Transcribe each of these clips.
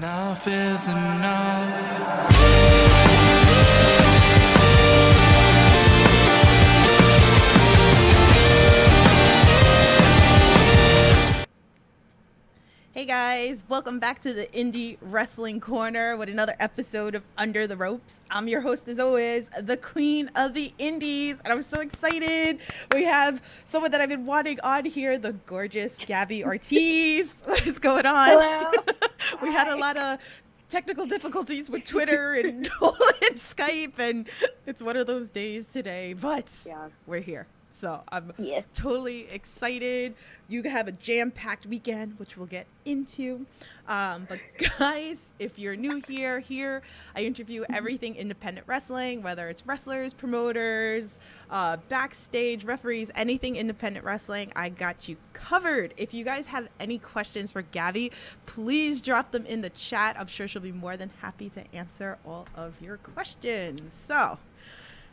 Enough is enough. Guys, welcome back to the Indie Wrestling Corner with another episode of Under the Ropes. I'm your host, as always, the Queen of the Indies, and I'm so excited. We have someone that I've been wanting on here, the gorgeous Gabby Ortiz. What is going on? Hello. we had a lot of technical difficulties with Twitter and, and Skype, and it's one of those days today, but Yeah. we're here. So I'm Yes. totally excited. You have a jam-packed weekend, which we'll get into. Um, but guys, if you're new here, here I interview everything independent wrestling, whether it's wrestlers, promoters, uh, backstage, referees, anything independent wrestling. I got you covered. If you guys have any questions for Gabby, please drop them in the chat. I'm sure she'll be more than happy to answer all of your questions. So.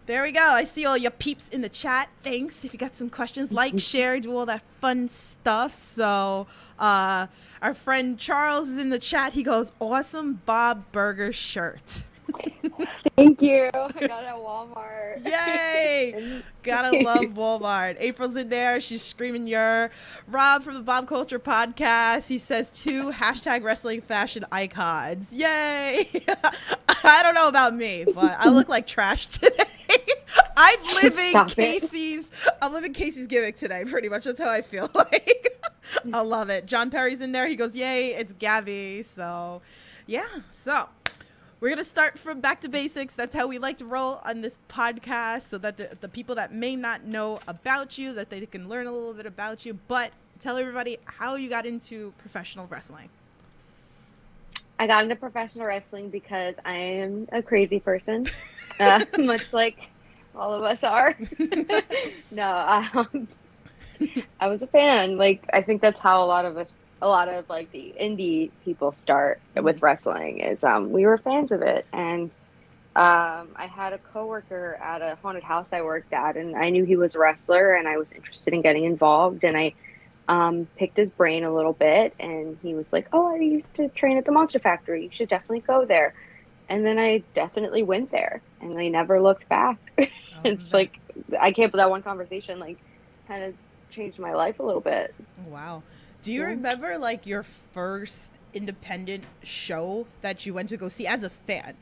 There we go. I see all your peeps in the chat. Thanks. If you got some questions, like, share, do all that fun stuff. So, uh, our friend Charles is in the chat. He goes, "Awesome Bob Burger shirt." Thank you. I got it at Walmart. Yay! Gotta love Walmart. April's in there. She's screaming your Rob from the Bob Culture podcast. He says two hashtag wrestling fashion icons. Yay! I don't know about me, but I look like trash today. I'm living Stop it. Casey's. I'm living Casey's gimmick today. Pretty much. That's how I feel like. I love it. John Perry's in there. He goes, "Yay! It's Gabby." So, yeah. So we're going to start from back to basics. That's how we like to roll on this podcast so that the, the people that may not know about you, that they can learn a little bit about you. But tell everybody how you got into professional wrestling. I got into professional wrestling because I am a crazy person, uh, much like all of us are. no, um, I was a fan. Like I think that's how a lot of us, a lot of like the indie people start with wrestling. Is um, we were fans of it, and um, I had a coworker at a haunted house I worked at, and I knew he was a wrestler, and I was interested in getting involved, and I um, picked his brain a little bit, and he was like, "Oh, I used to train at the Monster Factory. You should definitely go there." And then I definitely went there, and I never looked back. it's like I can't believe that one conversation like kind of changed my life a little bit. wow. Do you remember like your first independent show that you went to go see as a fan?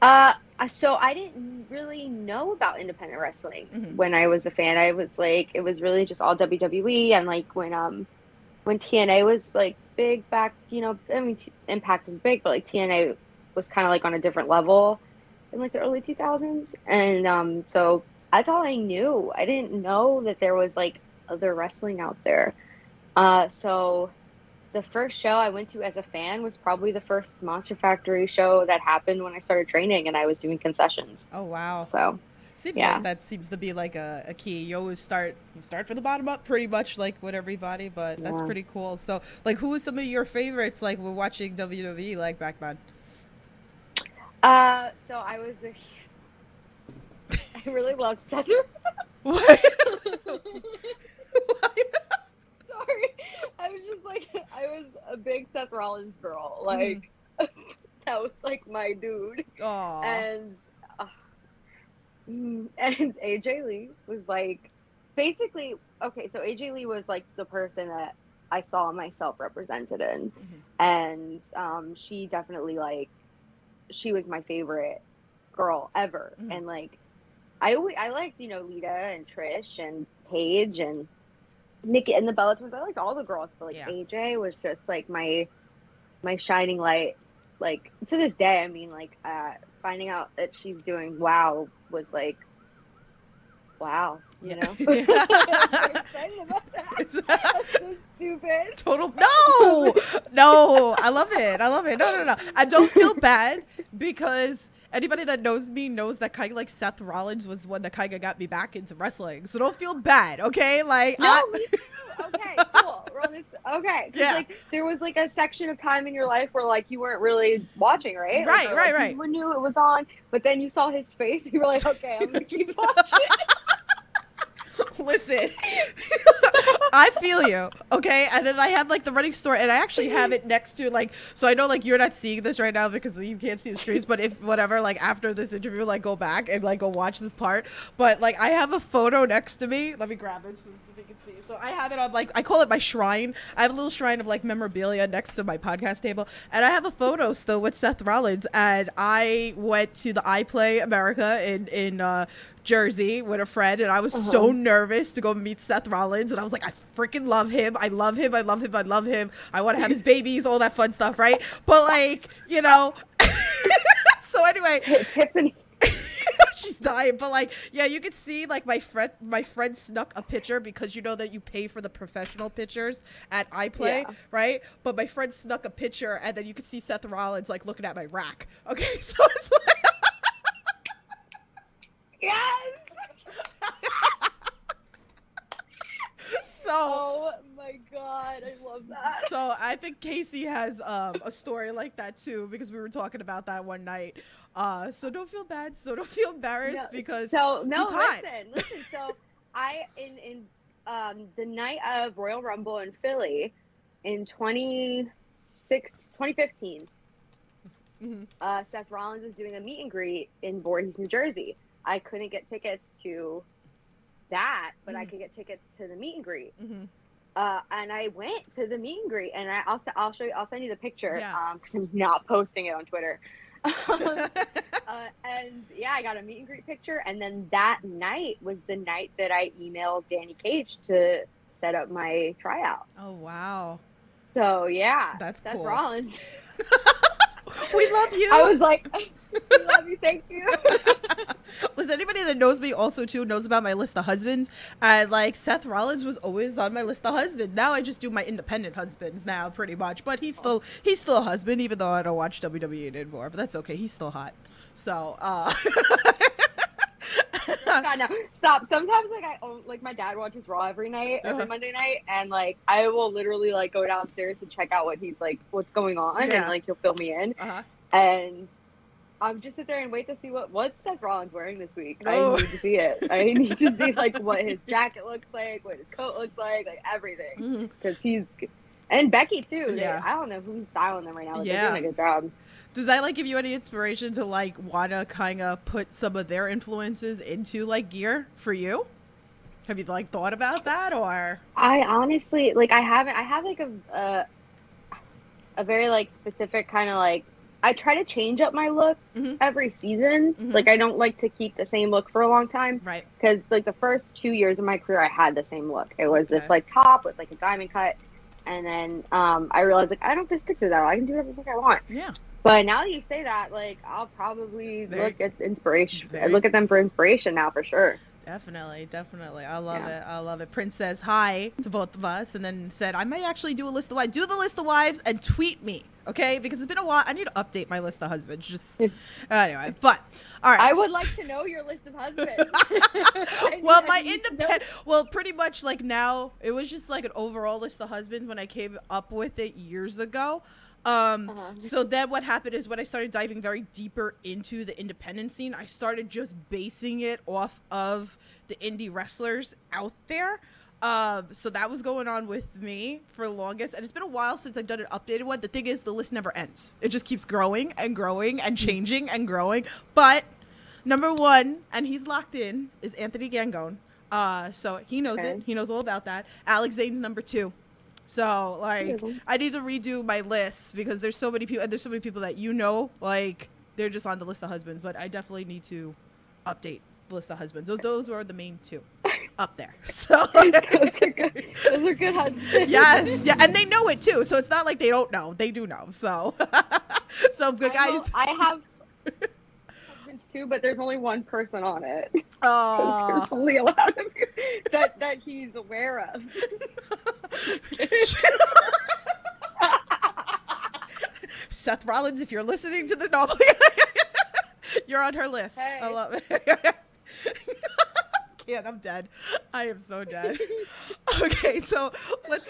Uh, so I didn't really know about independent wrestling Mhm. when I was a fan. I was like, it was really just all WWE, and like when um when TNA was like big back, you know, I mean Impact was big, but like TNA was kind of like on a different level in like the early 2000s, and um so that's all I knew. I didn't know that there was like other wrestling out there. Uh, so the first show I went to as a fan was probably the first Monster Factory show that happened when I started training and I was doing concessions. Oh wow. So Seems Yeah. like that seems to be like a, a key. You always start start from the bottom up pretty much like with everybody, but that's Yeah. pretty cool. So like who was some of your favorites like we're watching WWE like back then? uh so I was a I really loved Seth. I was just like I was a big Seth Rollins girl. Like that was like my dude. Aw. and uh, mm, and AJ Lee was like basically okay. So AJ Lee was like the person that I saw myself represented in, Mhm. and um, she definitely like she was my favorite girl ever, Mhm. and like I always I liked you know Lita and Trish and Paige and Nikki and the Bella Twins. I liked all the girls, but like Yeah. AJ was just like my my shining light. Like to this day, I mean, like uh, finding out that she's doing WOW was like wow, you know. Excited about that. It's- so stupid. Total no, no. I love it. I love it. No, no, no. I don't feel bad because anybody that knows me knows that kind of like Seth Rollins was the one that kind of got me back into wrestling. So don't feel bad, okay? Like, No, I-. Okay, cool. We're on this. Okay. Yeah. Like there was like a section of time in your life where like you weren't really watching, right? Like, Right, or, right, like, right. You knew it was on, but then you saw his face. and You were like, okay, I'm gonna keep watching. listen, I feel you. Okay. And then I have like the running story, and I actually have it next to like, so I know like you're not seeing this right now because you can't see the screens, but if whatever, like after this interview, like go back and like go watch this part. But like I have a photo next to me. Let me grab it so you can see. So I have it on like, I call it my shrine. I have a little shrine of like memorabilia next to my podcast table. And I have a photo still with Seth Rollins. And I went to the iPlay America in, in, uh, Jersey with a friend, and I was uh-huh. so nervous to go meet Seth Rollins. And I was like, I freaking love him. I love him. I love him. I love him. I want to have his babies, all that fun stuff, right? But like, you know. so anyway, Tiffany. she's dying but like yeah you could see like my friend my friend snuck a picture because you know that you pay for the professional pictures at iplay yeah. right but my friend snuck a picture and then you could see seth rollins like looking at my rack okay so it's like Yes. so. Oh my god, I love that. So I think Casey has um, a story like that too because we were talking about that one night. Uh, so don't feel bad. So don't feel embarrassed no, because so no. listen, listen. So I in in um, the night of Royal Rumble in Philly in 2015. Mm-hmm. Uh, Seth Rollins was doing a meet and greet in Voorhees, New Jersey. I couldn't get tickets to that, but mm-hmm. I could get tickets to the meet and greet. Mm-hmm. Uh, and I went to the meet and greet, and I, will I'll show you. I'll send you the picture because yeah. um, I'm not posting it on Twitter. uh, and yeah, I got a meet and greet picture, and then that night was the night that I emailed Danny Cage to set up my tryout. Oh wow! So yeah, that's that's cool. Rollins. we love you. I was like, we love you. Thank you. Listen, anybody that knows me also too knows about my list of husbands. And like Seth Rollins was always on my list of husbands. Now I just do my independent husbands now, pretty much. But he's still he's still a husband, even though I don't watch WWE anymore. But that's okay. He's still hot. So. uh God, no. Stop. Sometimes, like I own, like my dad watches Raw every night, every uh-huh. Monday night, and like I will literally like go downstairs and check out what he's like, what's going on, yeah. and like he'll fill me in, uh-huh. and I'm just sit there and wait to see what what Seth Rollins wearing this week. Oh. I need to see it. I need to see like what his jacket looks like, what his coat looks like, like everything, because mm-hmm. he's and Becky too. Yeah. They, I don't know who's styling them right now, but yeah. they're doing a good job does that like give you any inspiration to like want to kind of put some of their influences into like gear for you? Have you like thought about that or? I honestly like I haven't. I have like a a, a very like specific kind of like I try to change up my look mm-hmm. every season. Mm-hmm. Like I don't like to keep the same look for a long time. Right. Because like the first two years of my career, I had the same look. It was okay. this like top with like a diamond cut, and then um, I realized like I don't have to stick to that. I can do whatever I want. Yeah. But now that you say that, like I'll probably very, look at inspiration. Very, look at them for inspiration now for sure. Definitely, definitely. I love yeah. it. I love it. Prince says hi to both of us and then said, I may actually do a list of wives. Do the list of wives and tweet me, okay? Because it's been a while. I need to update my list of husbands. Just anyway. But all right. I would like to know your list of husbands. well, my independent well, pretty much like now it was just like an overall list of husbands when I came up with it years ago. Um, uh-huh. So then what happened is when I started diving very deeper into the independent scene, I started just basing it off of the indie wrestlers out there. Um, so that was going on with me for the longest, and it's been a while since I've done an updated one. The thing is, the list never ends; it just keeps growing and growing and mm-hmm. changing and growing. But number one, and he's locked in, is Anthony Gangone. Uh, so he knows okay. it. He knows all about that. Alex Zane's number two. So like I need to redo my list because there's so many people and there's so many people that you know like they're just on the list of husbands, but I definitely need to update the list of husbands. Those, those are the main two up there. So those are good. Those are good husbands. Yes, yeah, and they know it too. So it's not like they don't know; they do know. So, so good guys. I have husbands too, but there's only one person on it. Oh, only allowed that that he's aware of. Seth Rollins, if you're listening to the novel, you're on her list. Hey. I love it. can't. I'm dead. I am so dead. Okay, so let's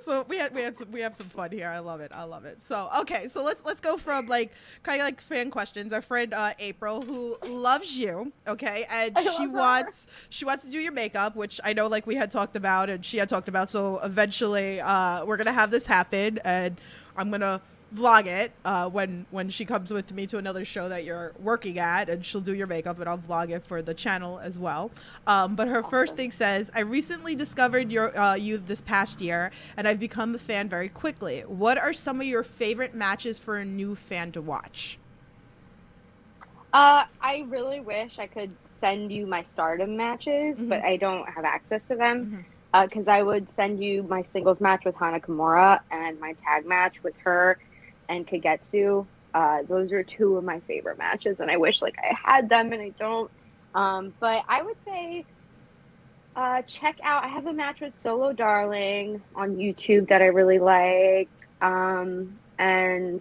so we had we had some, we have some fun here. I love it. I love it. So okay, so let's let's go from like kind of like fan questions. Our friend uh, April, who loves you, okay, and I she wants she wants to do your makeup, which I know like we had talked about and she had talked about. So eventually, uh, we're gonna have this happen, and I'm gonna vlog it uh, when when she comes with me to another show that you're working at, and she'll do your makeup, and I'll vlog it for the channel as well. Um, but her first thing says, "I recently discovered your uh, you this past year, and I've become a fan very quickly. What are some of your favorite matches for a new fan to watch?" Uh, I really wish I could send you my stardom matches, Mhm. but I don't have access to them. Mhm. Because I would send you my singles match with Hana Kimura and my tag match with her and Kagetsu. Uh, those are two of my favorite matches, and I wish like I had them, and I don't. Um, but I would say uh, check out. I have a match with Solo Darling on YouTube that I really like, um, and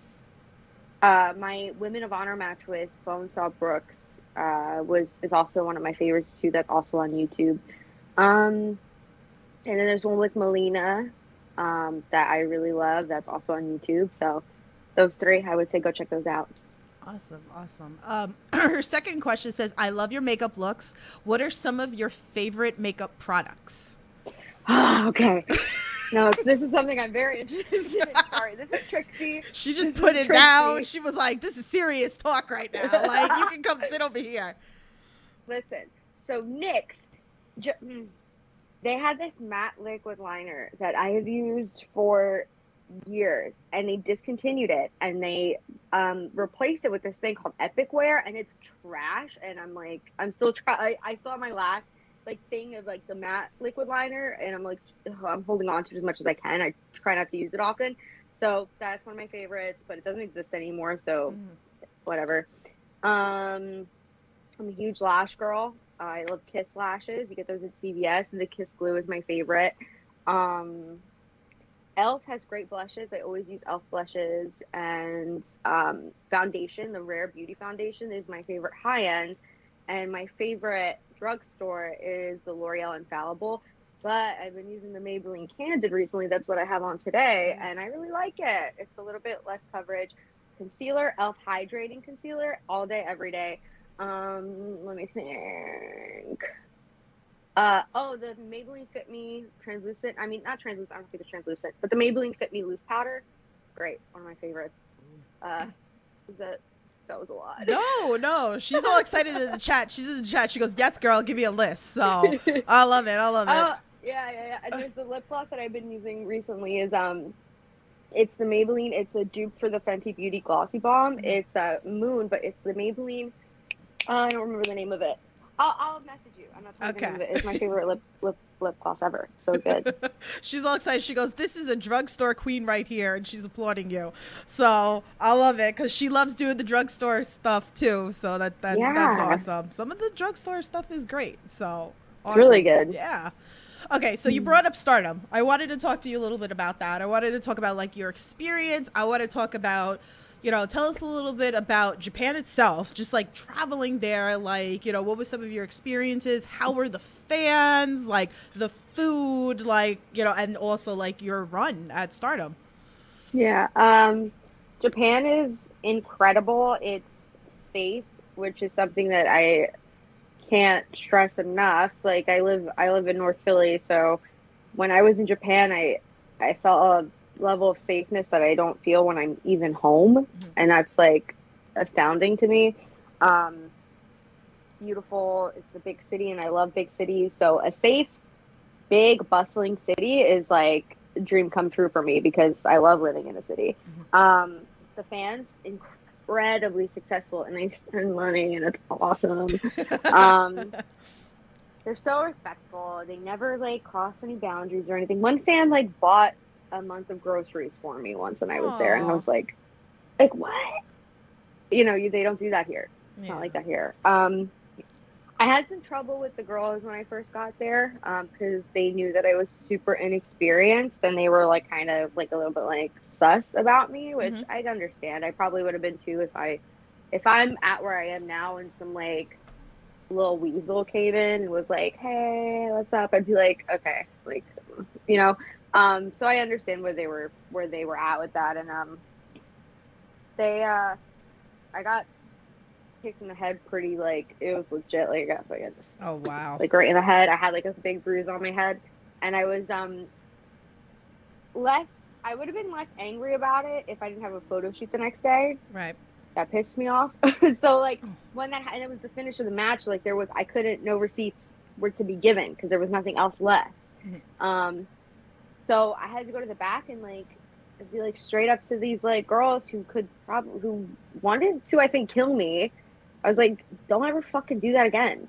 uh, my Women of Honor match with Bonesaw Brooks uh, was is also one of my favorites too. That's also on YouTube. Um, and then there's one with Melina um, that I really love. That's also on YouTube. So those three, I would say go check those out. Awesome, awesome. Um, her second question says, "I love your makeup looks. What are some of your favorite makeup products?" okay. No, this is something I'm very interested in. Sorry, this is Trixie. She just This put it down. She was like, "This is serious talk right now. Like, you can come sit over here." Listen, so NYX, mm, they had this matte liquid liner that I have used for years, and they discontinued it, and they um, replaced it with this thing called Epic Wear, and it's trash. And I'm like, I'm still try. I, I still have my last like thing of like the matte liquid liner, and I'm like, ugh, I'm holding on to it as much as I can. I try not to use it often, so that's one of my favorites, but it doesn't exist anymore. So whatever. Um, I'm a huge lash girl. I love Kiss lashes. You get those at CVS, and the Kiss glue is my favorite. Um, Elf has great blushes. I always use Elf blushes, and um, foundation. The Rare Beauty foundation is my favorite high end, and my favorite drugstore is the L'Oreal Infallible. But I've been using the Maybelline Candid recently. That's what I have on today, and I really like it. It's a little bit less coverage concealer, Elf hydrating concealer, all day, every day. Um, let me think. Uh, oh, the Maybelline Fit Me translucent. I mean, not translucent. I don't think it's translucent, but the Maybelline Fit Me loose powder. Great, one of my favorites. Uh, that that was a lot. No, no, she's all excited in the chat. She's in the chat. She goes, "Yes, girl, give me a list." So I love it. I love it. Oh, yeah, yeah, yeah. And there's the lip gloss that I've been using recently is um it's the Maybelline, it's a dupe for the Fenty Beauty Gloss Bomb. Mhm. It's a uh, moon, but it's the Maybelline uh, I don't remember the name of it. I'll, I'll message you. I'm not you the name it. It's my favorite lip lip lip gloss ever. So good. she's all excited. She goes, "This is a drugstore queen right here," and she's applauding you. So I love it because she loves doing the drugstore stuff too. So that, that that's awesome. Some of the drugstore stuff is great. So It's really good. Yeah. Okay, so you Mm. brought up stardom. I wanted to talk to you a little bit about that. I wanted to talk about like your experience. I want to talk about, you know, tell us a little bit about Japan itself, just like traveling there. Like, you know, what was some of your experiences? How were the fans? Like the food? Like, you know, and also like your run at Stardom. Yeah. Um, Japan is incredible. It's safe, which is something that I can't stress enough. Like I live I live in North Philly, so when I was in Japan, I I felt a level of safeness that I don't feel when I'm even home, and that's like astounding to me. Um, beautiful. It's a big city, and I love big cities. So a safe, big, bustling city is like a dream come true for me because I love living in a city. Um, the fans incredibly successful, and they spend money, and it's awesome. Um, they're so respectful. They never like cross any boundaries or anything. One fan like bought a month of groceries for me once when I was there, and I was like, like what? You know, you they don't do that here. It's Yeah. not like that here. Um, I had some trouble with the girls when I first got there because they knew that I was super inexperienced and they were like kind of like a little bit like sus about me, which Mhm. I'd understand. I probably would have been too if I if I'm at where I am now and some like little weasel came in and was like, "Hey, what's up?" I'd be like, "Okay," like you know. Um, so I understand where they were where they were at with that, and um, they uh, I got kicked in the head pretty like it was legit. Like I got like, just, Oh wow. like right in the head. I had like a big bruise on my head, and I was um less. I would have been less angry about it if I didn't have a photo shoot the next day. right. That pissed me off. so like Oh. when that and it was the finish of the match. Like there was I couldn't no receipts were to be given because there was nothing else left. Mhm. Um, so I had to go to the back and like be like straight up to these like girls who could probably who wanted to I think kill me. I was like, don't ever fucking do that again.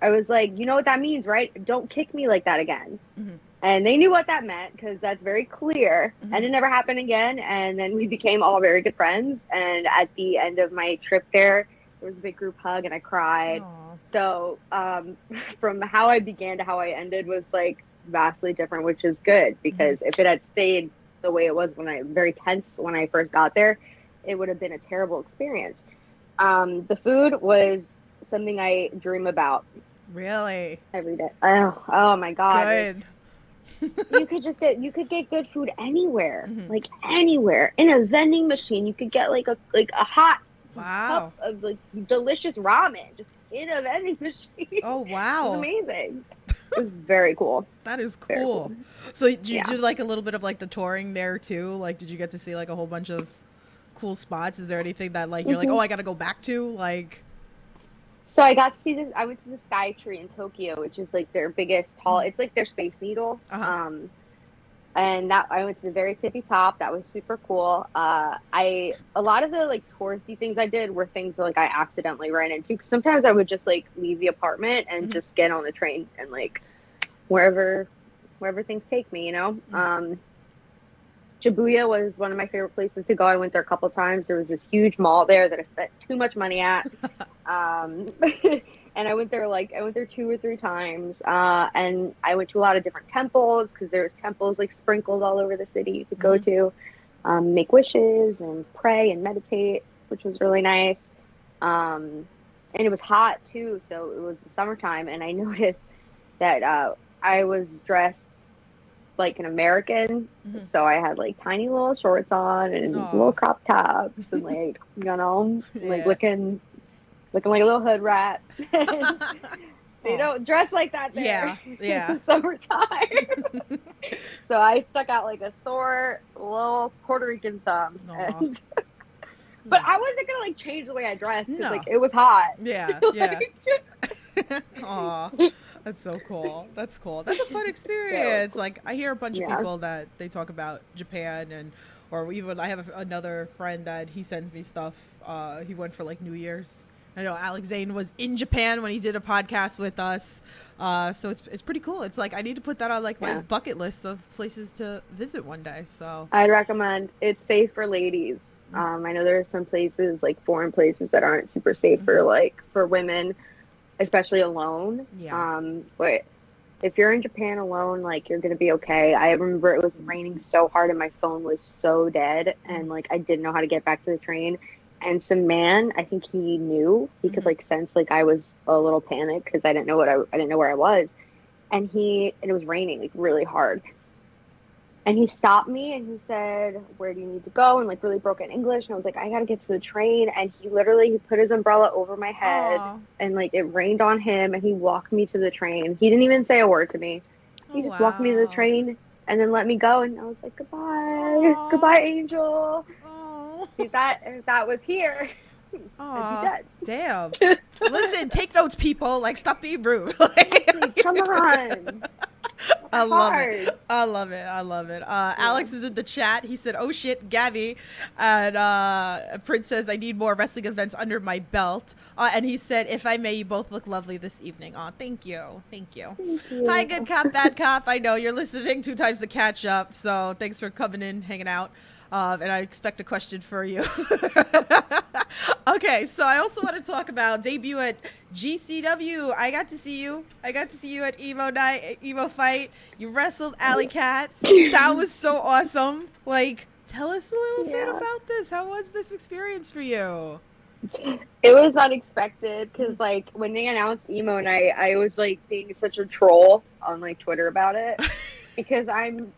I was like, you know what that means, right? Don't kick me like that again. Mhm. And they knew what that meant because that's very clear. Mhm. And it never happened again. And then we became all very good friends. And at the end of my trip there, there was a big group hug and I cried. Aw. So um, from how I began to how I ended was like vastly different, which is good because if it had stayed the way it was when I very tense when I first got there, it would have been a terrible experience. Um, the food was something I dream about Really every day. Oh, oh my god! good. you could just get you could get good food anywhere, Mhm. like anywhere in a vending machine. You could get like a like a hot Wow. cup of like delicious ramen just in a vending machine. Oh wow. amazing. Was very cool. That is Very cool. So did you Yeah. do like a little bit of like the touring there too? Like did you get to see like a whole bunch of cool spots? Is there anything that like you're like, Mhm. oh I gotta go back to? Like So I got to see this. I went to the Sky Tree in Tokyo, which is like their biggest tall. It's like their Space Needle. Uh-huh. Um, and that I went to the very tippy top. That was super cool. Uh, I a lot of the like touristy things I did were things that like I accidentally ran into. 'Cause sometimes I would just like leave the apartment and Mhm. just get on the train and like wherever wherever things take me. You know. Mhm. Um, Shibuya was one of my favorite places to go. I went there a couple times. There was this huge mall there that I spent too much money at. um, and I went there like I went there two or three times. Uh, and I went to a lot of different temples because there was temples like sprinkled all over the city you could go to, um, make wishes and pray and meditate, which was really nice. Um, and it was hot too, so it was the summertime, and I noticed that uh, I was dressed like an American, Mhm. so I had like tiny little shorts on and Aw. little crop tops and like you know like Yeah. looking looking like a little hood rat. they don't dress like that there. Yeah, yeah. summertime. so I stuck out like a sore little Puerto Rican thumb. And, but I wasn't gonna like change the way I dressed because No. like it was hot. Yeah, yeah. Aw, that's so cool. That's cool. That's a fun experience. Yeah, Like I hear a bunch of Yeah. people that they talk about Japan and or even I have another friend that he sends me stuff. Uh, he went for like New Year's. I know Alex Zane was in Japan when he did a podcast with us. Uh, so it's it's pretty cool. It's like I need to put that on like my Yeah. bucket list of places to visit one day. So I'd recommend it's safe for ladies. Mm. Um, I know there are some places like foreign places that aren't super safe for Mm-hmm. like for women, especially alone. Yeah. Um, but if you're in Japan alone, like you're gonna be okay. I remember it was raining so hard and my phone was so dead, and like I didn't know how to get back to the train. And some man, I think he knew he could Mhm. like sense like I was a little panicked because I didn't know what I, I didn't know where I was, and he and it was raining like really hard. And he stopped me and he said, "Where do you need to go?" And like really broken English. And I was like, "I gotta get to the train." And he literally he put his umbrella over my head Aw. and like it rained on him and he walked me to the train. He didn't even say a word to me. He Oh, just walked me to the train and then let me go and I was like, Goodbye. Aw. Goodbye, Angel. If that if that was here, Aw. Damn. Listen, take notes, people. Like, stop being rude. Like. Come on. I love it. I love it. I love it. Uh, Alex is in the chat. He said, "Oh shit, Gabby," and uh, Prince says, "I need more wrestling events under my belt." Uh, and he said, "If I may, you both look lovely this evening." Oh, thank you, thank you. Thank you. Hi, good cop, bad cop. I know you're listening two times to catch up, so thanks for coming in, hanging out. Uh, and I expect a question for you. okay, so I also want to talk about debut at GCW. I got to see you. I got to see you at Emo night, Emo fight. You wrestled Allie Katch. That was so awesome. Like, tell us a little bit about this. How was this experience for you? It was unexpected because like when they announced emo night, I was like being such a troll on like Twitter about it. because I'm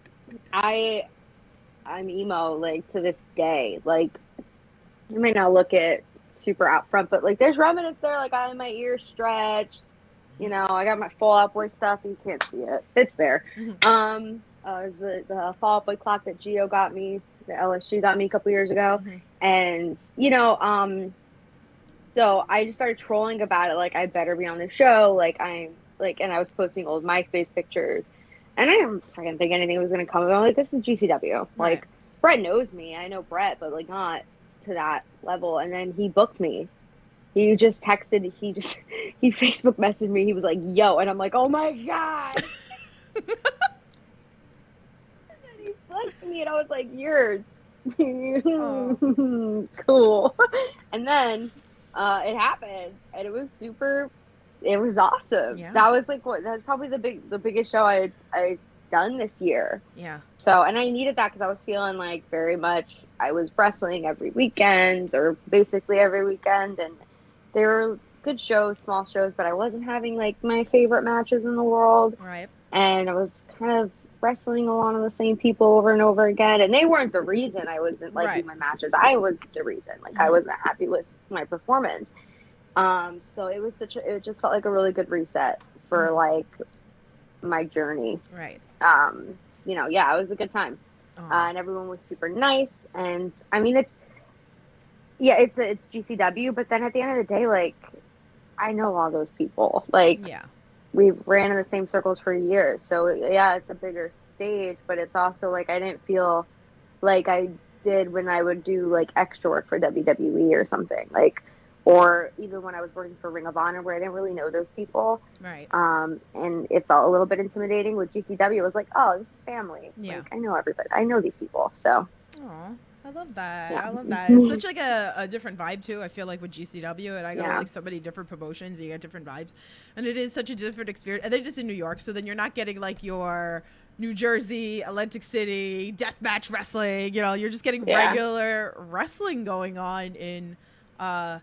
I I'm emo like to this day. Like you might not look it super out front, but like there's remnants there. Like I have my ears stretched. You know, I got my Fall Out Boy stuff. You can't see it. It's there. Um, uh, it was the, the Fall Out Boy clock that Geo got me, the LSG got me a couple years ago, Mhm. and you know, um, so I just started trolling about it. Like I better be on the show. Like I'm like, and I was posting old MySpace pictures, and I didn't fucking think anything was gonna come of it. I'm like, this is GCW. Right. Like Brett knows me. I know Brett, but like not to that level. And then he booked me. He just texted. He just he Facebook messaged me. He was like, "Yo," and I'm like, "Oh my god." and then he booked me, and I was like, "You're cool." And then uh, it happened, and it was super. It was awesome. Yeah. That was like what? That's probably the big, the biggest show I I done this year. Yeah. So, and I needed that because I was feeling like very much I was wrestling every weekend or basically every weekend, and they were good shows, small shows, but I wasn't having like my favorite matches in the world, Right. and I was kind of wrestling a lot of the same people over and over again, and they weren't the reason I wasn't liking Right. my matches. I was the reason. Like I Mhm. wasn't happy with my performance. Um, so it was such a, it just felt like a really good reset for Mhm. like my journey. Right. Um, you know, yeah, it was a good time uh, and everyone was super nice. And I mean, it's yeah, it's it's GCW, but then at the end of the day, like I know all those people. Like yeah. we ran in the same circles for years, so yeah, it's a bigger stage, but it's also like I didn't feel like I did when I would do like extra work for WWE or something like. Or even when I was working for Ring of Honor, where I didn't really know those people, Right. um, and it felt a little bit intimidating. With GCW, it was like, oh, this is family. Yeah. Like, I know everybody. I know these people. So Oh, I love that. Yeah. I love that. It's such like a, a different vibe too. I feel like with GCW, and I go to Yeah. like so many different promotions, you get different vibes, and it is such a different experience. And they're just in New York, so then you're not getting like your New Jersey, Atlantic City deathmatch wrestling. You know, you're just getting Yeah. regular wrestling going on in uh,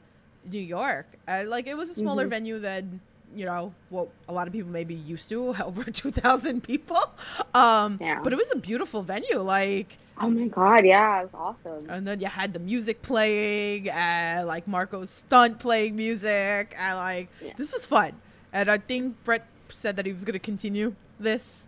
New York. And like it was a smaller Mhm. venue than you know what a lot of people may be used to, over two thousand people. Um, Yeah. but it was a beautiful venue. Like Oh my god, yeah, it was awesome. and then you had the music playing and like Marko Stunt's playing music and like Yeah. this was fun. And I think Brett said that he was gonna continue this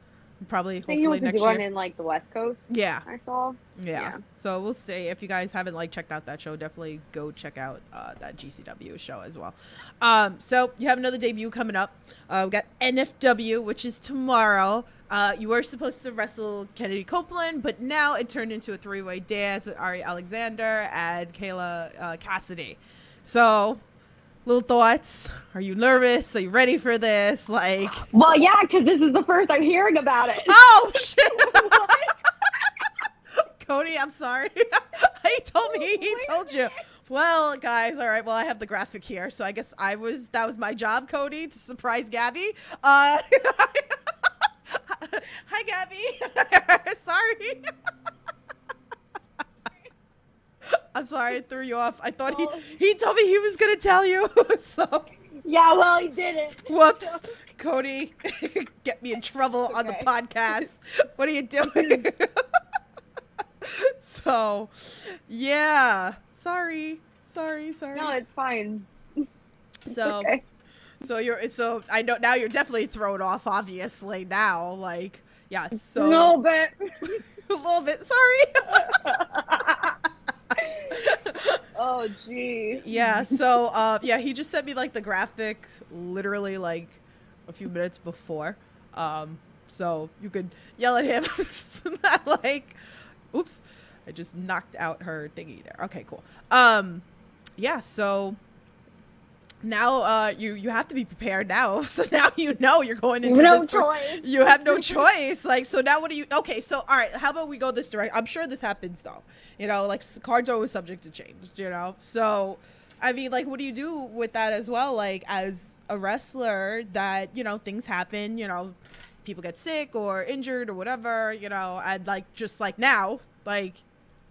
probably he hopefully to next do one year. in like the West Coast. Yeah, I saw. yeah, Yeah. So we'll see. If you guys haven't like checked out that show, definitely go check out uh, that GCW show as well. Um, so you have another debut coming up. Uh, we got NFW, which is tomorrow. Uh, you were supposed to wrestle Kennedy Copeland, but now it turned into a three-way dance with Ari Alexander and Kayla uh, Cassidy. So, little thoughts? Are you nervous? Are you ready for this? Like, Well, yeah, because this is the first I'm hearing about it. oh shit! Cody, I'm sorry. he told me. He told you. Well, guys, all right. Well, I have the graphic here, so I guess I was that was my job, Cody, to surprise Gabby. Uh, hi, Gabby. sorry. I'm sorry I threw you off. I thought he oh. he told me he was gonna tell you. so yeah, well, he did it. whoops, Cody, get me in trouble on the podcast. What are you doing? so, yeah. Sorry, sorry, sorry. No, it's fine. so, okay. so you're so I know now you're definitely thrown off. Obviously now, like yeah. So a little bit. a little bit. Sorry. oh, gee. yeah. So uh, yeah, he just sent me like the graphic, literally like a few minutes before. Um, so you could yell at him. like, oops, I just knocked out her thingy there. Okay, cool. Um, yeah. So now uh, you you have to be prepared now. So now you know you're going into No this. choice. you have no choice. Like, so now what do you? Okay, so all right, how about we go this direction? I'm sure this happens though. You know, like cards are always subject to change. You know, so I mean, like, what do you do with that as well? Like, as a wrestler, that you know things happen. You know, people get sick or injured or whatever. You know, and like just like now, like,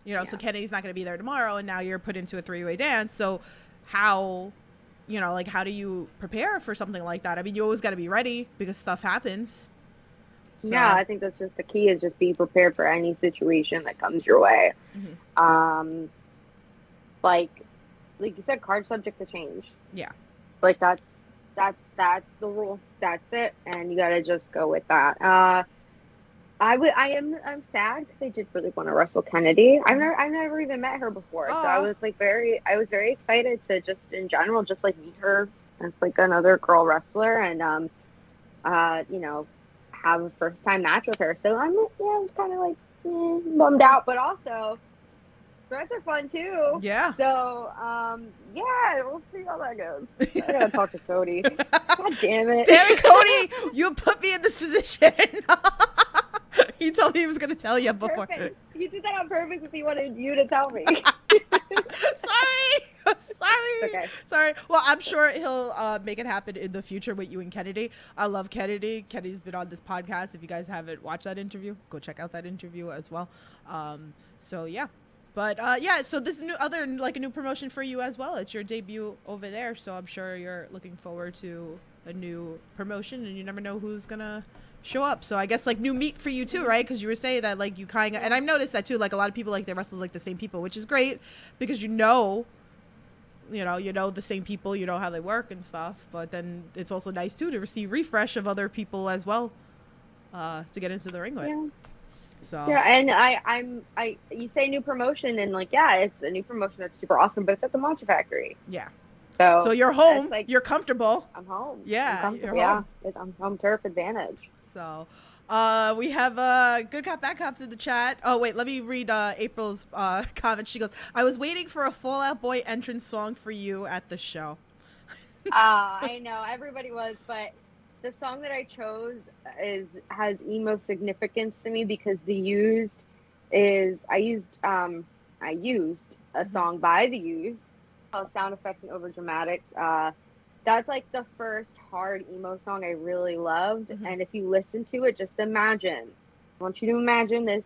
you know, so Kennedy's not going to be there tomorrow, and now you're put into a three way dance. So how? You know, like how do you prepare for something like that? I mean, you always got to be ready because stuff happens. So, Yeah, I think that's just the key is just be prepared for any situation that comes your way. Mhm. Um, like, like you said, card subject to change. Yeah. Like that's that's that's the rule. That's it, and you got to just go with that. Uh, I would. I am. I'm sad because I did really want to wrestle Kennedy. I've never. I've never even met her before, oh. so I was like very. I was very excited to just in general just like meet her as like another girl wrestler and um, uh, you know, have a first time match with her. So I'm yeah, I'm kind of like eh, bummed out, but also threats are fun too. yeah. So um, yeah, we'll see how that goes. I gotta talk to Cody. God damn it. Damn it, Cody! You put me in this position. he told me he was gonna tell you before. Perfect. You did that on purpose if he wanted you to tell me. Sorry, sorry, okay. sorry. Well, I'm sure he'll uh, make it happen in the future with you and Kennedy. I love Kennedy. Kennedy's been on this podcast. If you guys haven't watched that interview, go check out that interview as well. Um, so yeah. But uh, yeah, so this is new other like a new promotion for you as well. It's your debut over there, so I'm sure you're looking forward to a new promotion, and you never know who's gonna show up. So I guess like new meat for you too, right? Because you were saying that like you kind of, and I've noticed that too. Like a lot of people like they wrestle like the same people, which is great because you know, you know, you know the same people, you know how they work and stuff. But then it's also nice too to receive refresh of other people as well uh, to get into the ring with. Yeah. So Yeah, and I, I'm, I. You say new promotion, and like, yeah, it's a new promotion that's super awesome, but it's at the Monster Factory. yeah. So, So you're home, like- you're comfortable. I'm home. Yeah, I'm comfortable. you're yeah, home. It's, I'm home turf advantage. So, uh, we have uh, good cop, bad cops in the chat. Oh wait, let me read uh, April's uh, comment. She goes, "I was waiting for a Fall Out Boy entrance song for you at the show." Ah, I know everybody was, but the song that I chose is has emo significance to me because the used is I used um I used a Mhm. song by the used called sound effects and over dramatics. Uh, that's like the first hard emo song I really loved, Mhm. and if you listen to it, just imagine. I want you to imagine this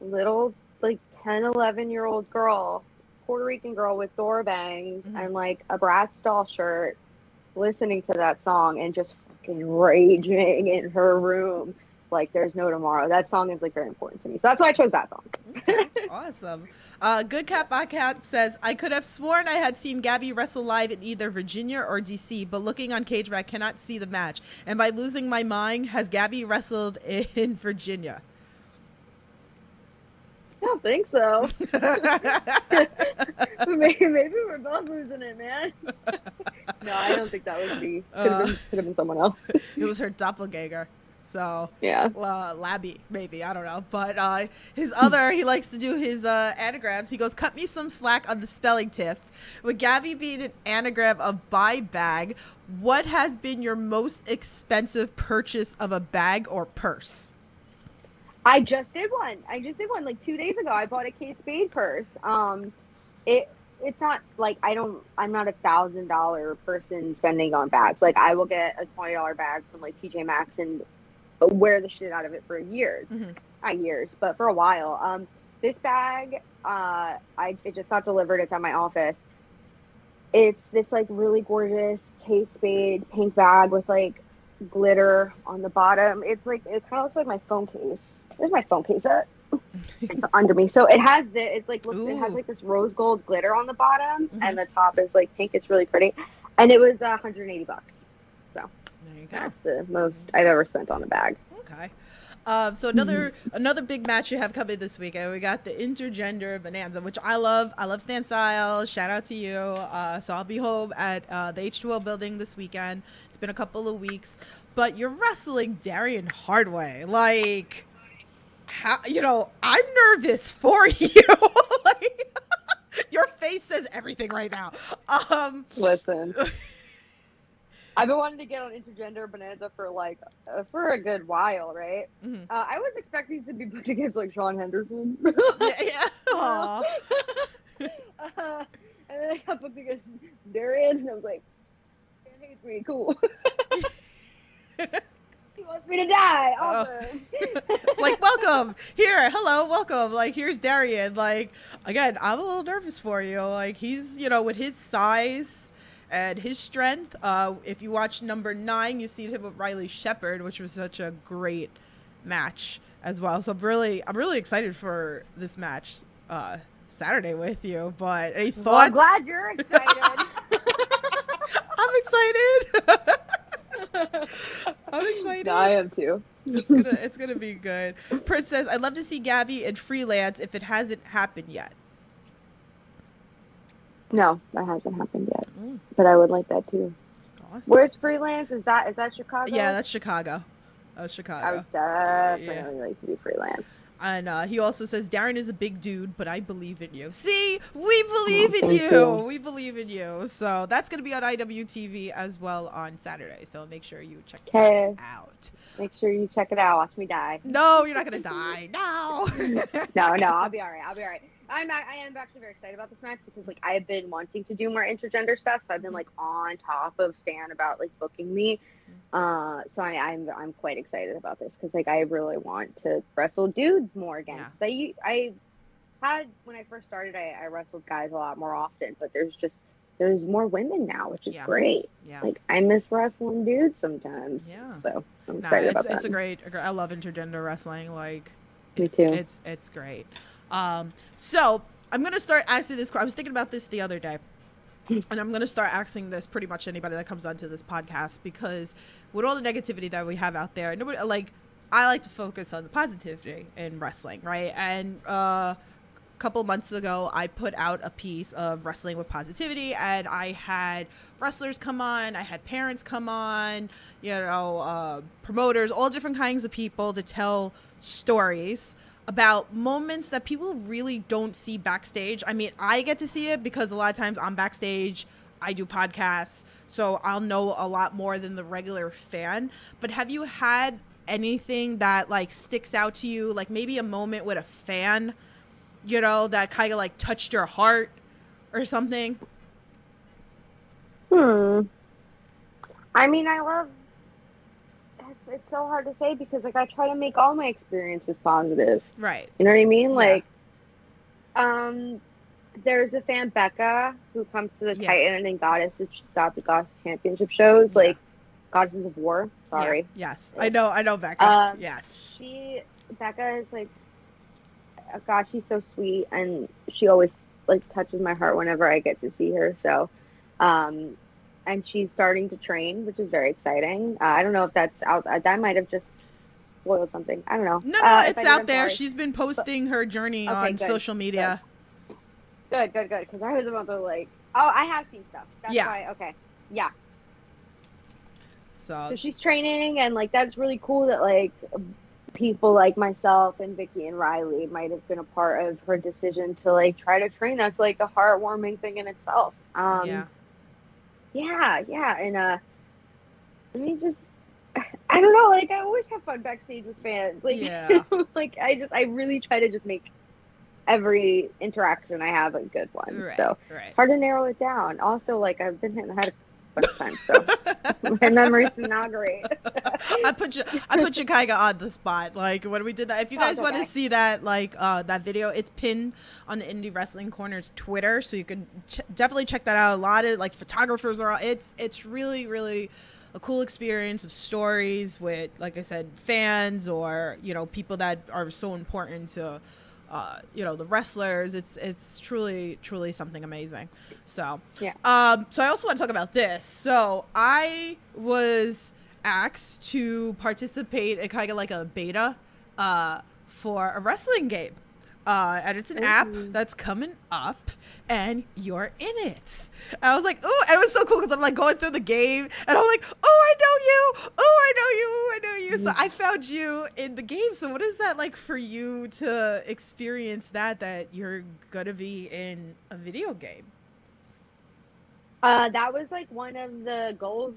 little like 10, 11 year old girl, Puerto Rican girl with door bangs Mhm. and like a Bratz doll shirt, listening to that song and just fucking raging in her room like there's no tomorrow. That song is like very important to me. So that's why I chose that song. Okay, awesome. Uh, good Cat Bad Cat says, I could have sworn I had seen Gabby wrestle live in either Virginia or DC, but looking on Cage Rat cannot see the match. And by losing my mind, has Gabby wrestled in Virginia? I don't think so. maybe, maybe we're both losing it, man. no, I don't think that was me. Could have been, could have been someone else. it was her doppelganger. So, yeah. uh, Labby, maybe I don't know, but uh, his other he likes to do his uh, anagrams. He goes, "Cut me some slack on the spelling tip." With Gabby being an anagram of buy bag, what has been your most expensive purchase of a bag or purse? I just did one. I just did one like two days ago. I bought a Kate Spade purse. Um, it it's not like I don't. I'm not a thousand dollar person spending on bags. Like I will get a twenty dollar bag from like TJ Maxx and wear the shit out of it for years. Mhm. Not years, but for a while. Um, this bag, uh, I it just got delivered. It's at my office. It's this like really gorgeous Kate Spade pink bag with like glitter on the bottom. It's like it kind of looks like my phone case. Where's my phone case at? it's under me. So it has the it's like looks, it has like this rose gold glitter on the bottom, Mhm. and the top is like pink. It's really pretty, and it was uh, 180 bucks. Go. That's the most I've ever spent on a bag. Okay. Um, so another another big match you have coming this weekend. We got the intergender bonanza, which I love. I love Stan Style. Shout out to you. Uh, so I'll be home at uh, the H2O building this weekend. It's been a couple of weeks, but you're wrestling Darian Hardway. Like, how you know? I'm nervous for you. like, your face says everything right now. Um, Listen, I've been wanting to get on intergender bonanza for like uh, for a good while, right? mhm. Uh, I was expecting to be put against like Sean Henderson. yeah, yeah. Uh, and then I got booked against Darian, and I was like, "Man hates me, cool." he wants me to die. Oh. Awesome. it's like welcome here hello welcome like here's darian like again i'm a little nervous for you like he's you know with his size and his strength uh if you watch number nine you see him with riley shepard which was such a great match as well. So I'm really I'm really excited for this match uh, Saturday with you. But any thoughts? Well, I'm glad you're excited. I'm excited. I'm excited. No, I am too. it's gonna it's gonna be good. Prince says, "I'd love to see Gabby in freelance if it hasn't happened yet." No, that hasn't happened yet. Mm. But I would like that too. Awesome. Where's freelance? Is that is that Chicago? Yeah, that's Chicago. Oh, Chicago. I would definitely yeah. like to do freelance. And uh, he also says Darren is a big dude, but I believe in you. See, we believe oh, in you. you. We believe in you. So that's going to be on IWTV as well on Saturday. So make sure you check it out. Make sure you check it out. Watch me die. No, you're not going to die. No. no, no, I'll be all right. I'll be all right. I'm I am actually very excited about this match because like I've been wanting to do more intergender stuff, so I've been like on top of Stan about like booking me. Uh, so I, I'm, I'm quite excited about this because like I really want to wrestle dudes more again. Yeah. I I had when I first started, I, I wrestled guys a lot more often, but there's just there's more women now, which is yeah. great. Yeah. Like I miss wrestling dudes sometimes. Yeah. So I'm excited it's, about that. It's a great. I love intergender wrestling. Like me it's, too. It's it's great. Um, so I'm gonna start asking this. I was thinking about this the other day, and I'm gonna start asking this pretty much anybody that comes onto this podcast because with all the negativity that we have out there, nobody like. I like to focus on the positivity in wrestling, right? And uh, a couple months ago, I put out a piece of wrestling with positivity, and I had wrestlers come on, I had parents come on, you know, uh, promoters, all different kinds of people to tell stories about moments that people really don't see backstage. I mean, I get to see it because a lot of times I'm backstage, I do podcasts, so I'll know a lot more than the regular fan. But have you had anything that like sticks out to you, like maybe a moment with a fan, you know, that kind of like touched your heart or something? Hmm. I mean, I love it's so hard to say because like I try to make all my experiences positive. Right. You know what I mean? Yeah. Like, um, there's a fan Becca who comes to the yeah. Titan and Goddess got the Goddess Championship shows yeah. like Goddesses of War. Sorry. Yes, I know. I know Becca. Um, yes. She Becca is like, oh God, she's so sweet, and she always like touches my heart whenever I get to see her. So, um, and she's starting to train, which is very exciting. Uh, I don't know if that's out. Uh, that might have just spoiled something. I don't know. No, no, uh, it's out there. Sorry. She's been posting her journey okay, on good, social media. Good, good, good. Because I was about to like, oh, I have seen stuff. That's yeah. Why, okay. Yeah. So. so she's training, and like that's really cool that like people like myself and Vicky and Riley might have been a part of her decision to like try to train. That's like a heartwarming thing in itself. Um, yeah yeah, yeah, and uh, I mean, just I don't know, like I always have fun backstage with fans. Like, yeah. like I just I really try to just make every interaction I have a good one. Right, so right. hard to narrow it down. Also, like I've been hitting the head of times. So my memory's not great. I put you, I put you kind of on the spot. Like when we did that. If you guys want to see that, like uh, that video, it's pinned on the Indie Wrestling Corner's Twitter, so you can ch- definitely check that out. A lot of like photographers are. It's it's really really a cool experience of stories with, like I said, fans or you know people that are so important to uh, you know the wrestlers. It's it's truly truly something amazing. So yeah. Um, so I also want to talk about this. So I was asked to participate in kind of like a beta uh, for a wrestling game. Uh, and it's an Ooh. app that's coming up, and you're in it. I was like, oh, and it was so cool because I'm like going through the game, and I'm like, oh, I know you, oh, I know you, I know you. So I found you in the game. So what is that like for you to experience that? That you're gonna be in a video game. Uh, that was like one of the goals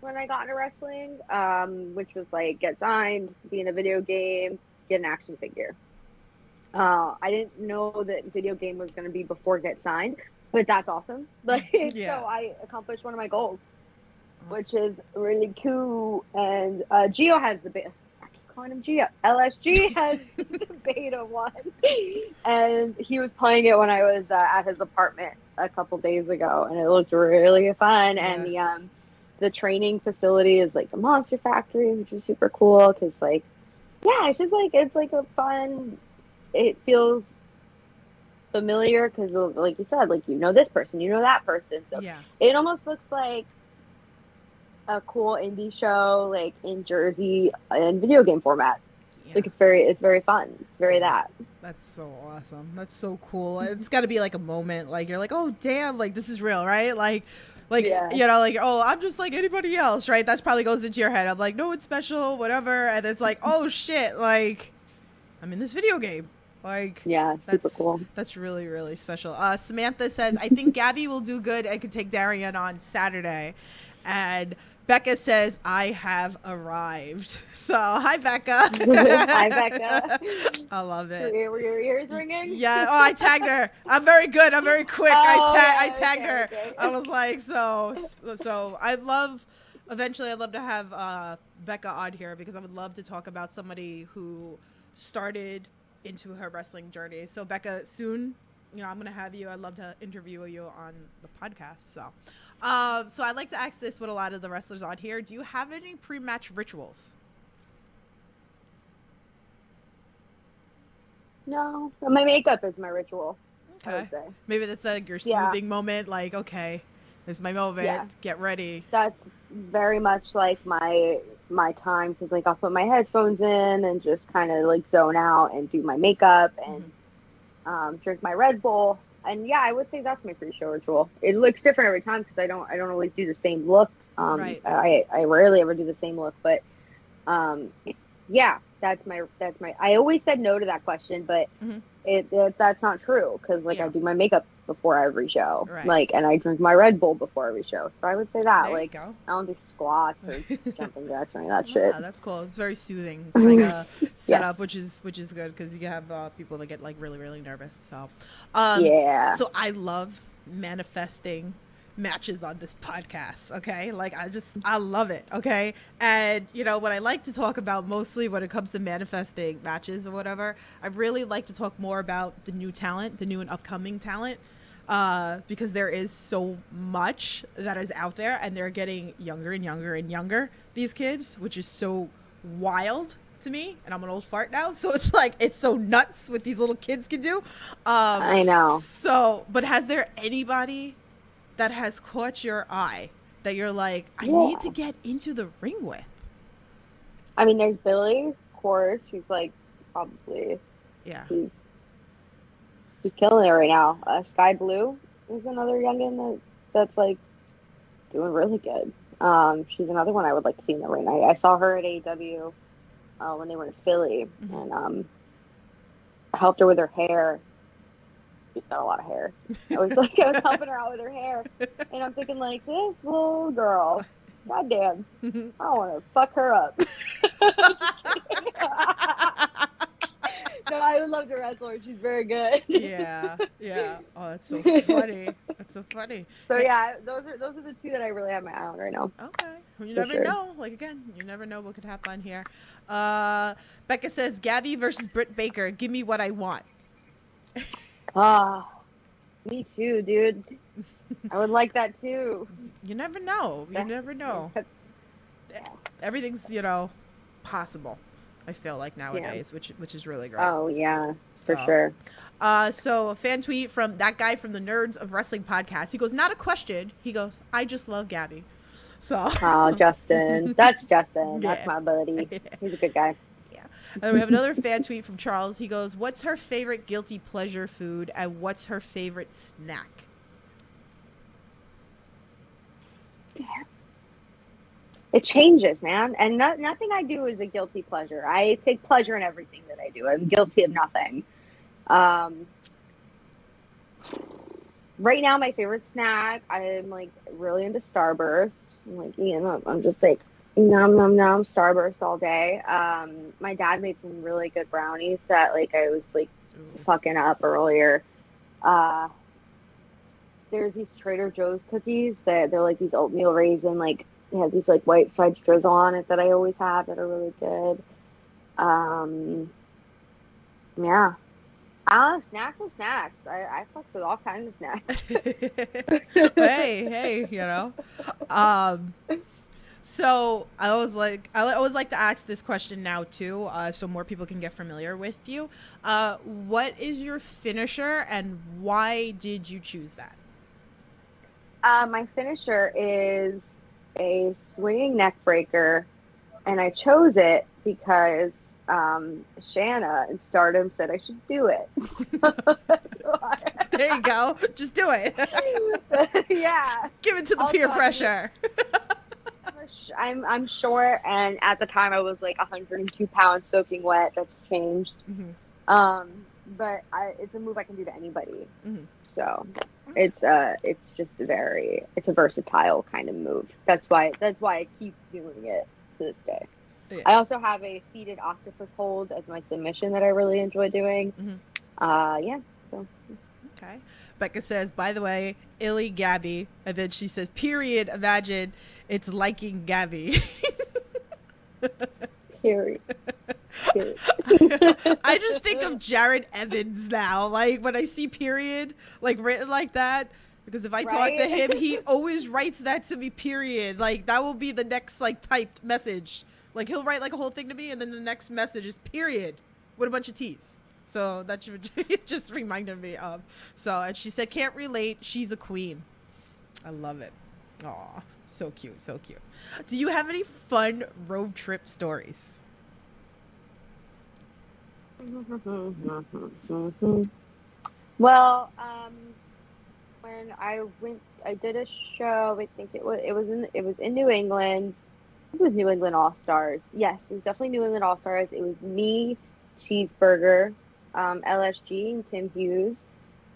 when I got into wrestling, um, which was like get signed, be in a video game, get an action figure. Uh, I didn't know that video game was going to be before get signed, but that's awesome. Like, yeah. so I accomplished one of my goals, awesome. which is really cool. And uh, Geo has the beta. I keep calling him Geo. LSG has the beta one, and he was playing it when I was uh, at his apartment a couple days ago, and it looked really fun. Yeah. And the um, the training facility is like a monster factory, which is super cool because like yeah, it's just like it's like a fun. It feels familiar because, like you said, like you know this person, you know that person, so Yeah. it almost looks like a cool indie show, like in Jersey in video game format. yeah. Like it's very, it's very fun. It's very that. That's so awesome. That's so cool. It's got to be like a moment, like you're like, oh damn, like this is real, right? Like, like Yeah. you know, like oh, I'm just like anybody else, right? That's probably goes into your head. I'm like, no, it's special, whatever, and it's like, oh shit, like I'm in this video game, like. Yeah, That's cool. That's really really special. Uh, Samantha says, "I think Gabby will do good and can take Darian on Saturday," and Becca says, "I have arrived." So hi Becca. Hi, Becca. I love it. were your ears ringing? Yeah. Oh, I tagged her. I'm very good. I'm very quick. I Oh, ta- yeah, I tagged okay, her. okay. I was like, so so. I love. Eventually, I'd love to have uh, Becca on here because I would love to talk about somebody who started into her wrestling journey. So Becca, soon, you know, I'm gonna have you. I'd love to interview you on the podcast. So, uh, so I'd like to ask this with a lot of the wrestlers on here. Do you have any pre-match rituals? No, my makeup is my ritual. I Okay. would say Maybe that's like your Yeah. moment. Like, okay, this is my moment. Yeah. Get ready. that's very much like my my time because like I'll put my headphones in and just kind of like zone out and do my makeup and um, drink my Red Bull. And yeah, I would say that's my pre-show ritual. It looks different every time because I don't I don't always do the same look. Um, Right. I I rarely ever do the same look, but um, yeah, that's my that's my. I always said no to that question, but Mhm. it, it that's not true because like Yeah. I do my makeup before every show, Right. like, and I drink my Red Bull before every show. So I would say that There like. I don't do squats or jumping jacks or any of that shit. Yeah, that's cool. It's very soothing, like a Yes. setup, which is which is good because you have uh, people that get like really really nervous. So, um, yeah. so I love manifesting matches on this podcast. Okay, like I just I love it. Okay, and you know what I like to talk about mostly when it comes to manifesting matches or whatever. I really like to talk more about the new talent, the new and upcoming talent. Uh, because there is so much that is out there, and they're getting younger and younger and younger. These kids, which is so wild to me, and I'm an old fart now, so it's like it's so nuts what these little kids can do. Um, I know. So, but has there anybody that has caught your eye that you're like, I Yeah. need to get into the ring with? I mean, there's Billie, of course. She's like probably Yeah. she's she's killing it right now. Uh, Skye Blue is another youngin that that's like doing really good. Um, she's another one I would like to see in the ring. I, I saw her at AEW uh, when they were in Philly, Mhm. and um, helped her with her hair. She's got a lot of hair. I was like, I was helping her out with her hair, and I'm thinking like, this little girl, goddamn, I don't want to fuck her up. no, I would love to wrestle her. She's very good. yeah. Yeah. Oh, that's so funny. That's so funny. So yeah, those are those are the two that I really have my eye on right now. Okay. You never sure. know. Like again, you never know what could happen here. Uh, Becca says, Gabby versus Britt Baker. Give me what I want. Ah, me too, dude. I would like that too. You never know. You never know. Everything's you know possible. I feel like nowadays, which which is really great. Oh yeah, for So, sure. Uh, so a fan tweet from that guy from the Nerds of Wrestling podcast. He goes, not a question. He goes, I just love Gabby. So Oh, Justin, that's Justin. That's Yeah. my buddy. He's a good guy. And we have another fan tweet from Charles. He goes, "What's her favorite guilty pleasure food, and what's her favorite snack?" It changes, man, and no, nothing I do is a guilty pleasure. I take pleasure in everything that I do. I'm guilty of nothing. Um, right now, my favorite snack, I'm like really into Starburst. I'm like, know, I'm just like nom nom nom Starburst all day. Um, my dad made some really good brownies that like I was like fucking up earlier. Uh, there's these Trader Joe's cookies that they're like these oatmeal raisin, like they have these like white fudge drizzle on it that I always have that are really good. Um, yeah. Don't snacks are snacks. I, I fuck with all kinds of snacks. hey, hey, you know. Um, So I always like I always like to ask this question now too, uh, so more people can get familiar with you. Uh, what is your finisher, and why did you choose that? Uh, my finisher is a swinging neck breaker, and I chose it because um, Shanna in Stardom said I should do it. there you go. Just do it. yeah. Give it to the also, peer pressure. I'm I'm short, and at the time I was like 102 pounds soaking wet. That's changed. Mm-hmm. Um, but I, it's a move I can do to anybody. Mm-hmm. So it's uh it's just a very it's a versatile kind of move. That's why that's why I keep doing it to this day. Yeah. I also have a seated octopus hold as my submission that I really enjoy doing. Mm-hmm. Uh, yeah. So. Okay. Becca says, by the way, Illy Gabby, and then she says, period. Imagine it's liking Gabby. period. I just think of Jared Evans now. Like when I see period, like written like that. Because if I right? talk to him, he always writes that to me, period. Like that will be the next like typed message. Like he'll write like a whole thing to me, and then the next message is period with a bunch of T's. So that just reminded me of. So and she said can't relate. She's a queen. I love it. Aw, so cute, so cute. Do you have any fun road trip stories? well, um, when I went, I did a show. I think it was it was in it was in New England it was New England All Stars. Yes, it was definitely New England All Stars. It was me, Cheeseburger, um, LSG, and Tim Hughes.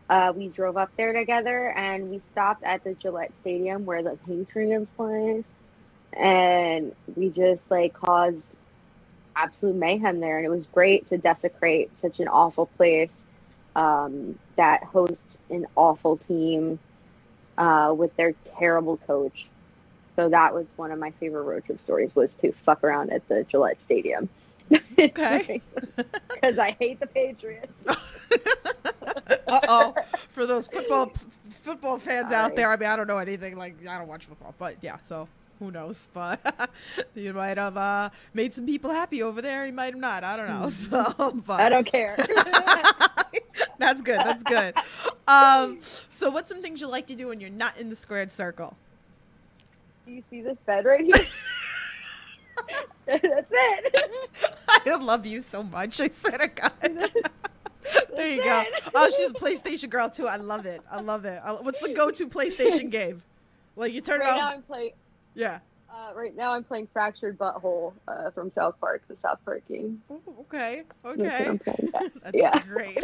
Uh, we drove up there together and we stopped at the Gillette Stadium where the Patriots play. And we just like caused absolute mayhem there. And it was great to desecrate such an awful place um, that hosts an awful team uh, with their terrible coach. So that was one of my favorite road trip stories was to fuck around at the Gillette Stadium. Okay. Because I hate the Patriots. uh oh. For those football football fans Sorry. out there, I mean, I don't know anything. Like, I don't watch football, but yeah. So who knows? But you might have uh, made some people happy over there. You might have not. I don't know. So, but I don't care. that's good. That's good. Um, so, what's some things you like to do when you're not in the squared circle? Do you see this bed right here? That's it. I love you so much. I swear to God. there you go. Oh, she's a PlayStation girl too. I love it. I love it. What's the go-to PlayStation game? Like you turn right it on. Now I'm playing. Yeah. Uh, right now I'm playing Fractured But Whole uh, from South Park, the South Park game. Ooh, okay. Okay. That's yeah. great.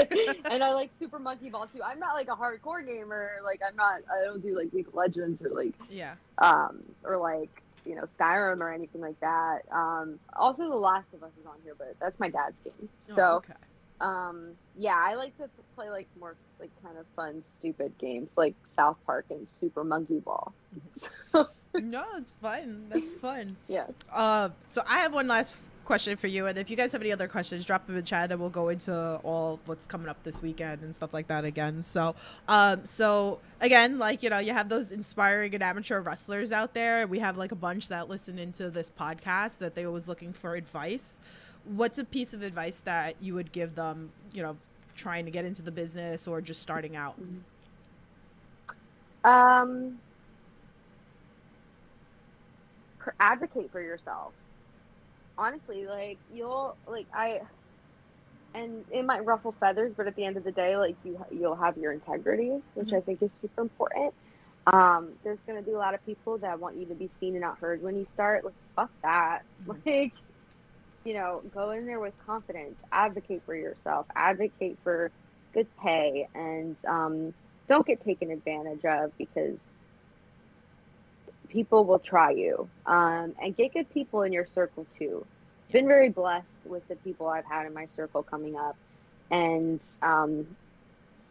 and I like Super Monkey Ball too. I'm not like a hardcore gamer. Like I'm not. I don't do like League of Legends or like. Yeah. Um. Or like you know Skyrim or anything like that. Um. Also, The Last of Us is on here, but that's my dad's game. Oh, so. Okay. Um. Yeah, I like to play like more like kind of fun, stupid games like South Park and Super Monkey Ball. no, it's fun. That's fun. Yeah. Uh, so I have one last question for you, and if you guys have any other questions, drop them in chat. Then we'll go into all what's coming up this weekend and stuff like that again. So, um, so again, like you know, you have those inspiring and amateur wrestlers out there. We have like a bunch that listen into this podcast that they was looking for advice. What's a piece of advice that you would give them? You know, trying to get into the business or just starting out. Um advocate for yourself. Honestly, like you'll like I and it might ruffle feathers, but at the end of the day, like you you'll have your integrity, which mm-hmm. I think is super important. Um, there's gonna be a lot of people that want you to be seen and not heard when you start. Like fuck that. Mm-hmm. Like, you know, go in there with confidence. Advocate for yourself. Advocate for good pay, and um, don't get taken advantage of because people will try you um, and get good people in your circle too. Been very blessed with the people i've had in my circle coming up and um,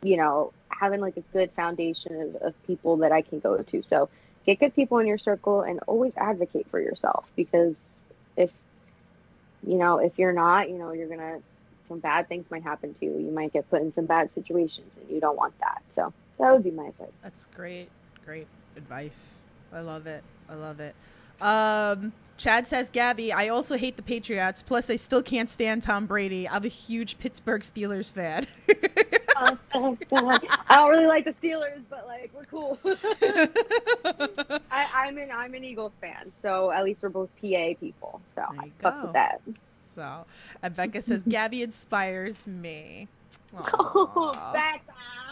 you know having like a good foundation of, of people that i can go to. So get good people in your circle and always advocate for yourself because if you know if you're not you know you're gonna some bad things might happen to you. You might get put in some bad situations and you don't want that. So that would be my advice. That's great great advice I love it. I love it. Um, Chad says, Gabby, I also hate the Patriots. Plus, I still can't stand Tom Brady. I'm a huge Pittsburgh Steelers fan. Oh, I don't really like the Steelers, but like we're cool. I, I'm an I'm an Eagles fan, so at least we're both PA people. So I fuck with that. so, and Becca says, Gabby inspires me. Oh, Aw. Becca,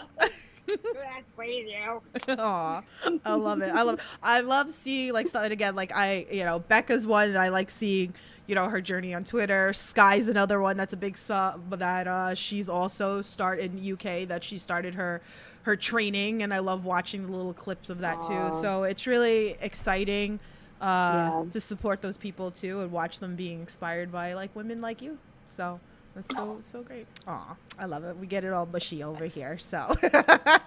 that's crazy. Aw, I love it. I love. I love seeing like stuff. And again, like I, you know, Becca's one, and I like seeing, you know, her journey on Twitter. Sky's another one that's a big sub that uh, she's also start in UK that she started her her training, and I love watching the little clips of that too. So it's really exciting uh, Yeah. to support those people too and watch them being inspired by like women like you. So. That's so so great. Aw, I love it. We get it all mushy over here. So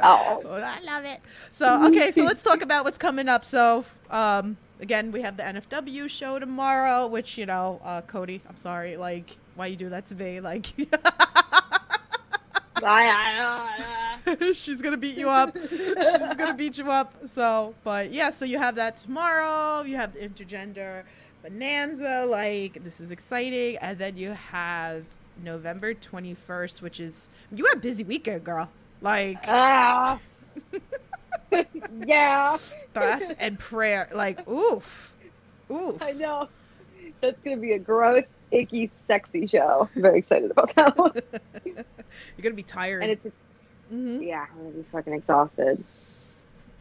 Oh. Oh, I love it. So okay, so let's talk about what's coming up. So um, again, we have the NFW show tomorrow, which you know, uh, Cody, I'm sorry, like why you do that to me? Like I, I, she's gonna beat you up. She's gonna beat you up. So, but yeah, so you have that tomorrow. You have the intergender bonanza. Like this is exciting, and then you have November 21st, which is you had a busy weekend, girl. Like ah. yeah, thoughts and prayer. Like, oof, oof. I know. That's gonna be a gross, icky, sexy show. I'm very excited about that one. You're gonna be tired. And it's hmm yeah, I'm gonna be fucking exhausted.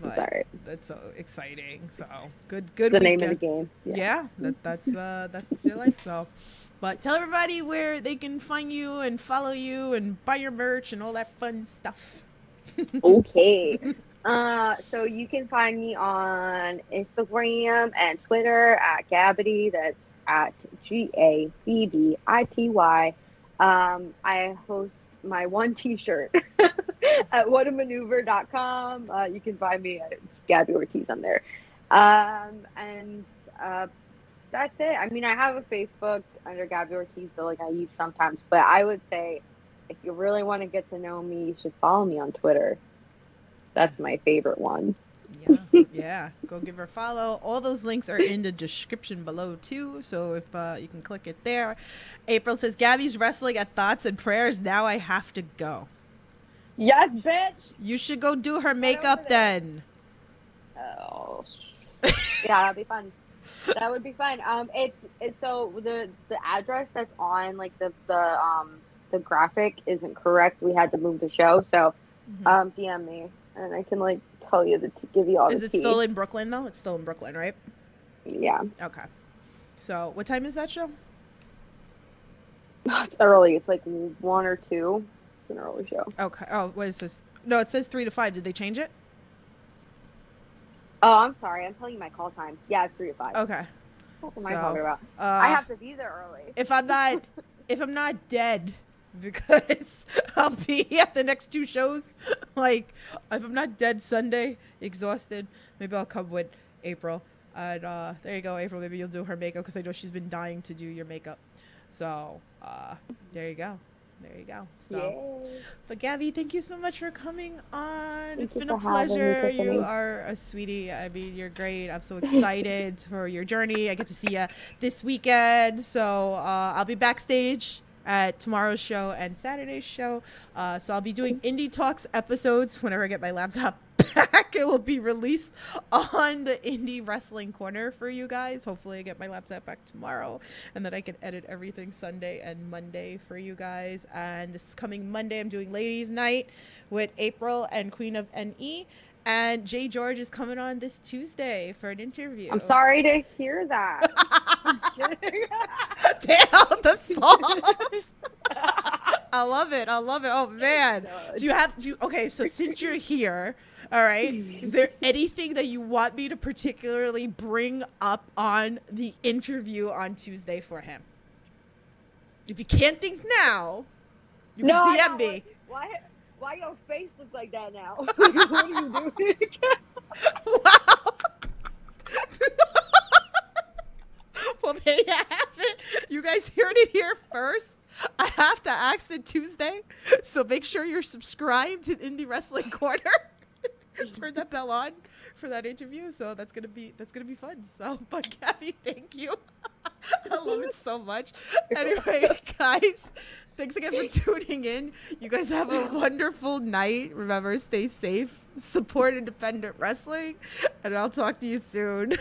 but Sorry, that's so exciting. So good, good. the name of the weekend. game. Yeah, that, that's uh, that's your life. So, but tell everybody where they can find you and follow you and buy your merch and all that fun stuff. okay. Uh, so you can find me on Instagram and Twitter at Gabbity. That's at G A B B I T Y. Um, I host my one T-shirt at whatamaneuver.com. Uh, you can find me at Gabby Ortiz on there. Um, and uh, that's it. I mean, I have a Facebook under Gabby Ortiz that like I use sometimes, but I would say if you really want to get to know me, you should follow me on Twitter. That's my favorite one. Yeah, yeah. Go give her a follow. All those links are in the description below too. So if uh, you can click it there. April says Gabby's wrestling at Thoughts and Prayers. Now I have to go. Yes, bitch. You should go do her makeup then. Oh, yeah, that'd be fun. That would be fun. Um, it's it's so the the address that's on like the the um the graphic isn't correct. We had to move the show, so Mhm. um, DM me and I can like tell you the t- give you all Is it tea. still in Brooklyn though? It's still in Brooklyn, right? yeah, Okay. So what time is that show? it's early. It's like one or two. It's an early show. Okay. Oh, what is this? No, it says three to five. Did they change it? Oh, I'm sorry. I'm telling you my call time. Yeah, it's three to five. Okay. What am I talking about? Uh, I have to be there early. if I'm not, if I'm not dead, because I'll be at the next two shows. Like, if I'm not dead Sunday, exhausted, maybe I'll come with April. And uh, there you go, April. Maybe you'll do her makeup because I know she's been dying to do your makeup. So uh, there you go. There you go. So. Yay. But Gabby, thank you so much for coming on. It's been a having me, pleasure. You are a sweetie. I mean, you're great. I'm so excited for your journey. I get to see you this weekend. So uh, I'll be backstage at tomorrow's show and Saturday's show. Uh, so I'll be doing Indie Talks episodes whenever I get my laptop back. It will be released on the Indie Wrestling Corner for you guys. Hopefully, I get my laptop back tomorrow and then I can edit everything Sunday and Monday for you guys. And this coming Monday, I'm doing Ladies Night with April and Queen of NE. And Jay George is coming on this Tuesday for an interview. I'm sorry to hear that. Damn, the songs. I love it. I love it. Oh man. Do you have do you, okay, so since you're here, all right, hmm. is there anything that you want me to particularly bring up on the interview on Tuesday for him? If you can't think now, you no, can DM me. Why? Why your face looks like that now? what are you doing? Wow. well, there you have it. You guys heard it here first. I have to ask it Tuesday, so make sure you're subscribed to Indie Wrestling Corner. turn that bell on for that interview. So that's gonna be that's gonna be fun. So, but Gabby, thank you. I love it so much. Anyway, guys, thanks again for tuning in. You guys have a wonderful night. Remember, stay safe, support independent wrestling, and I'll talk to you soon.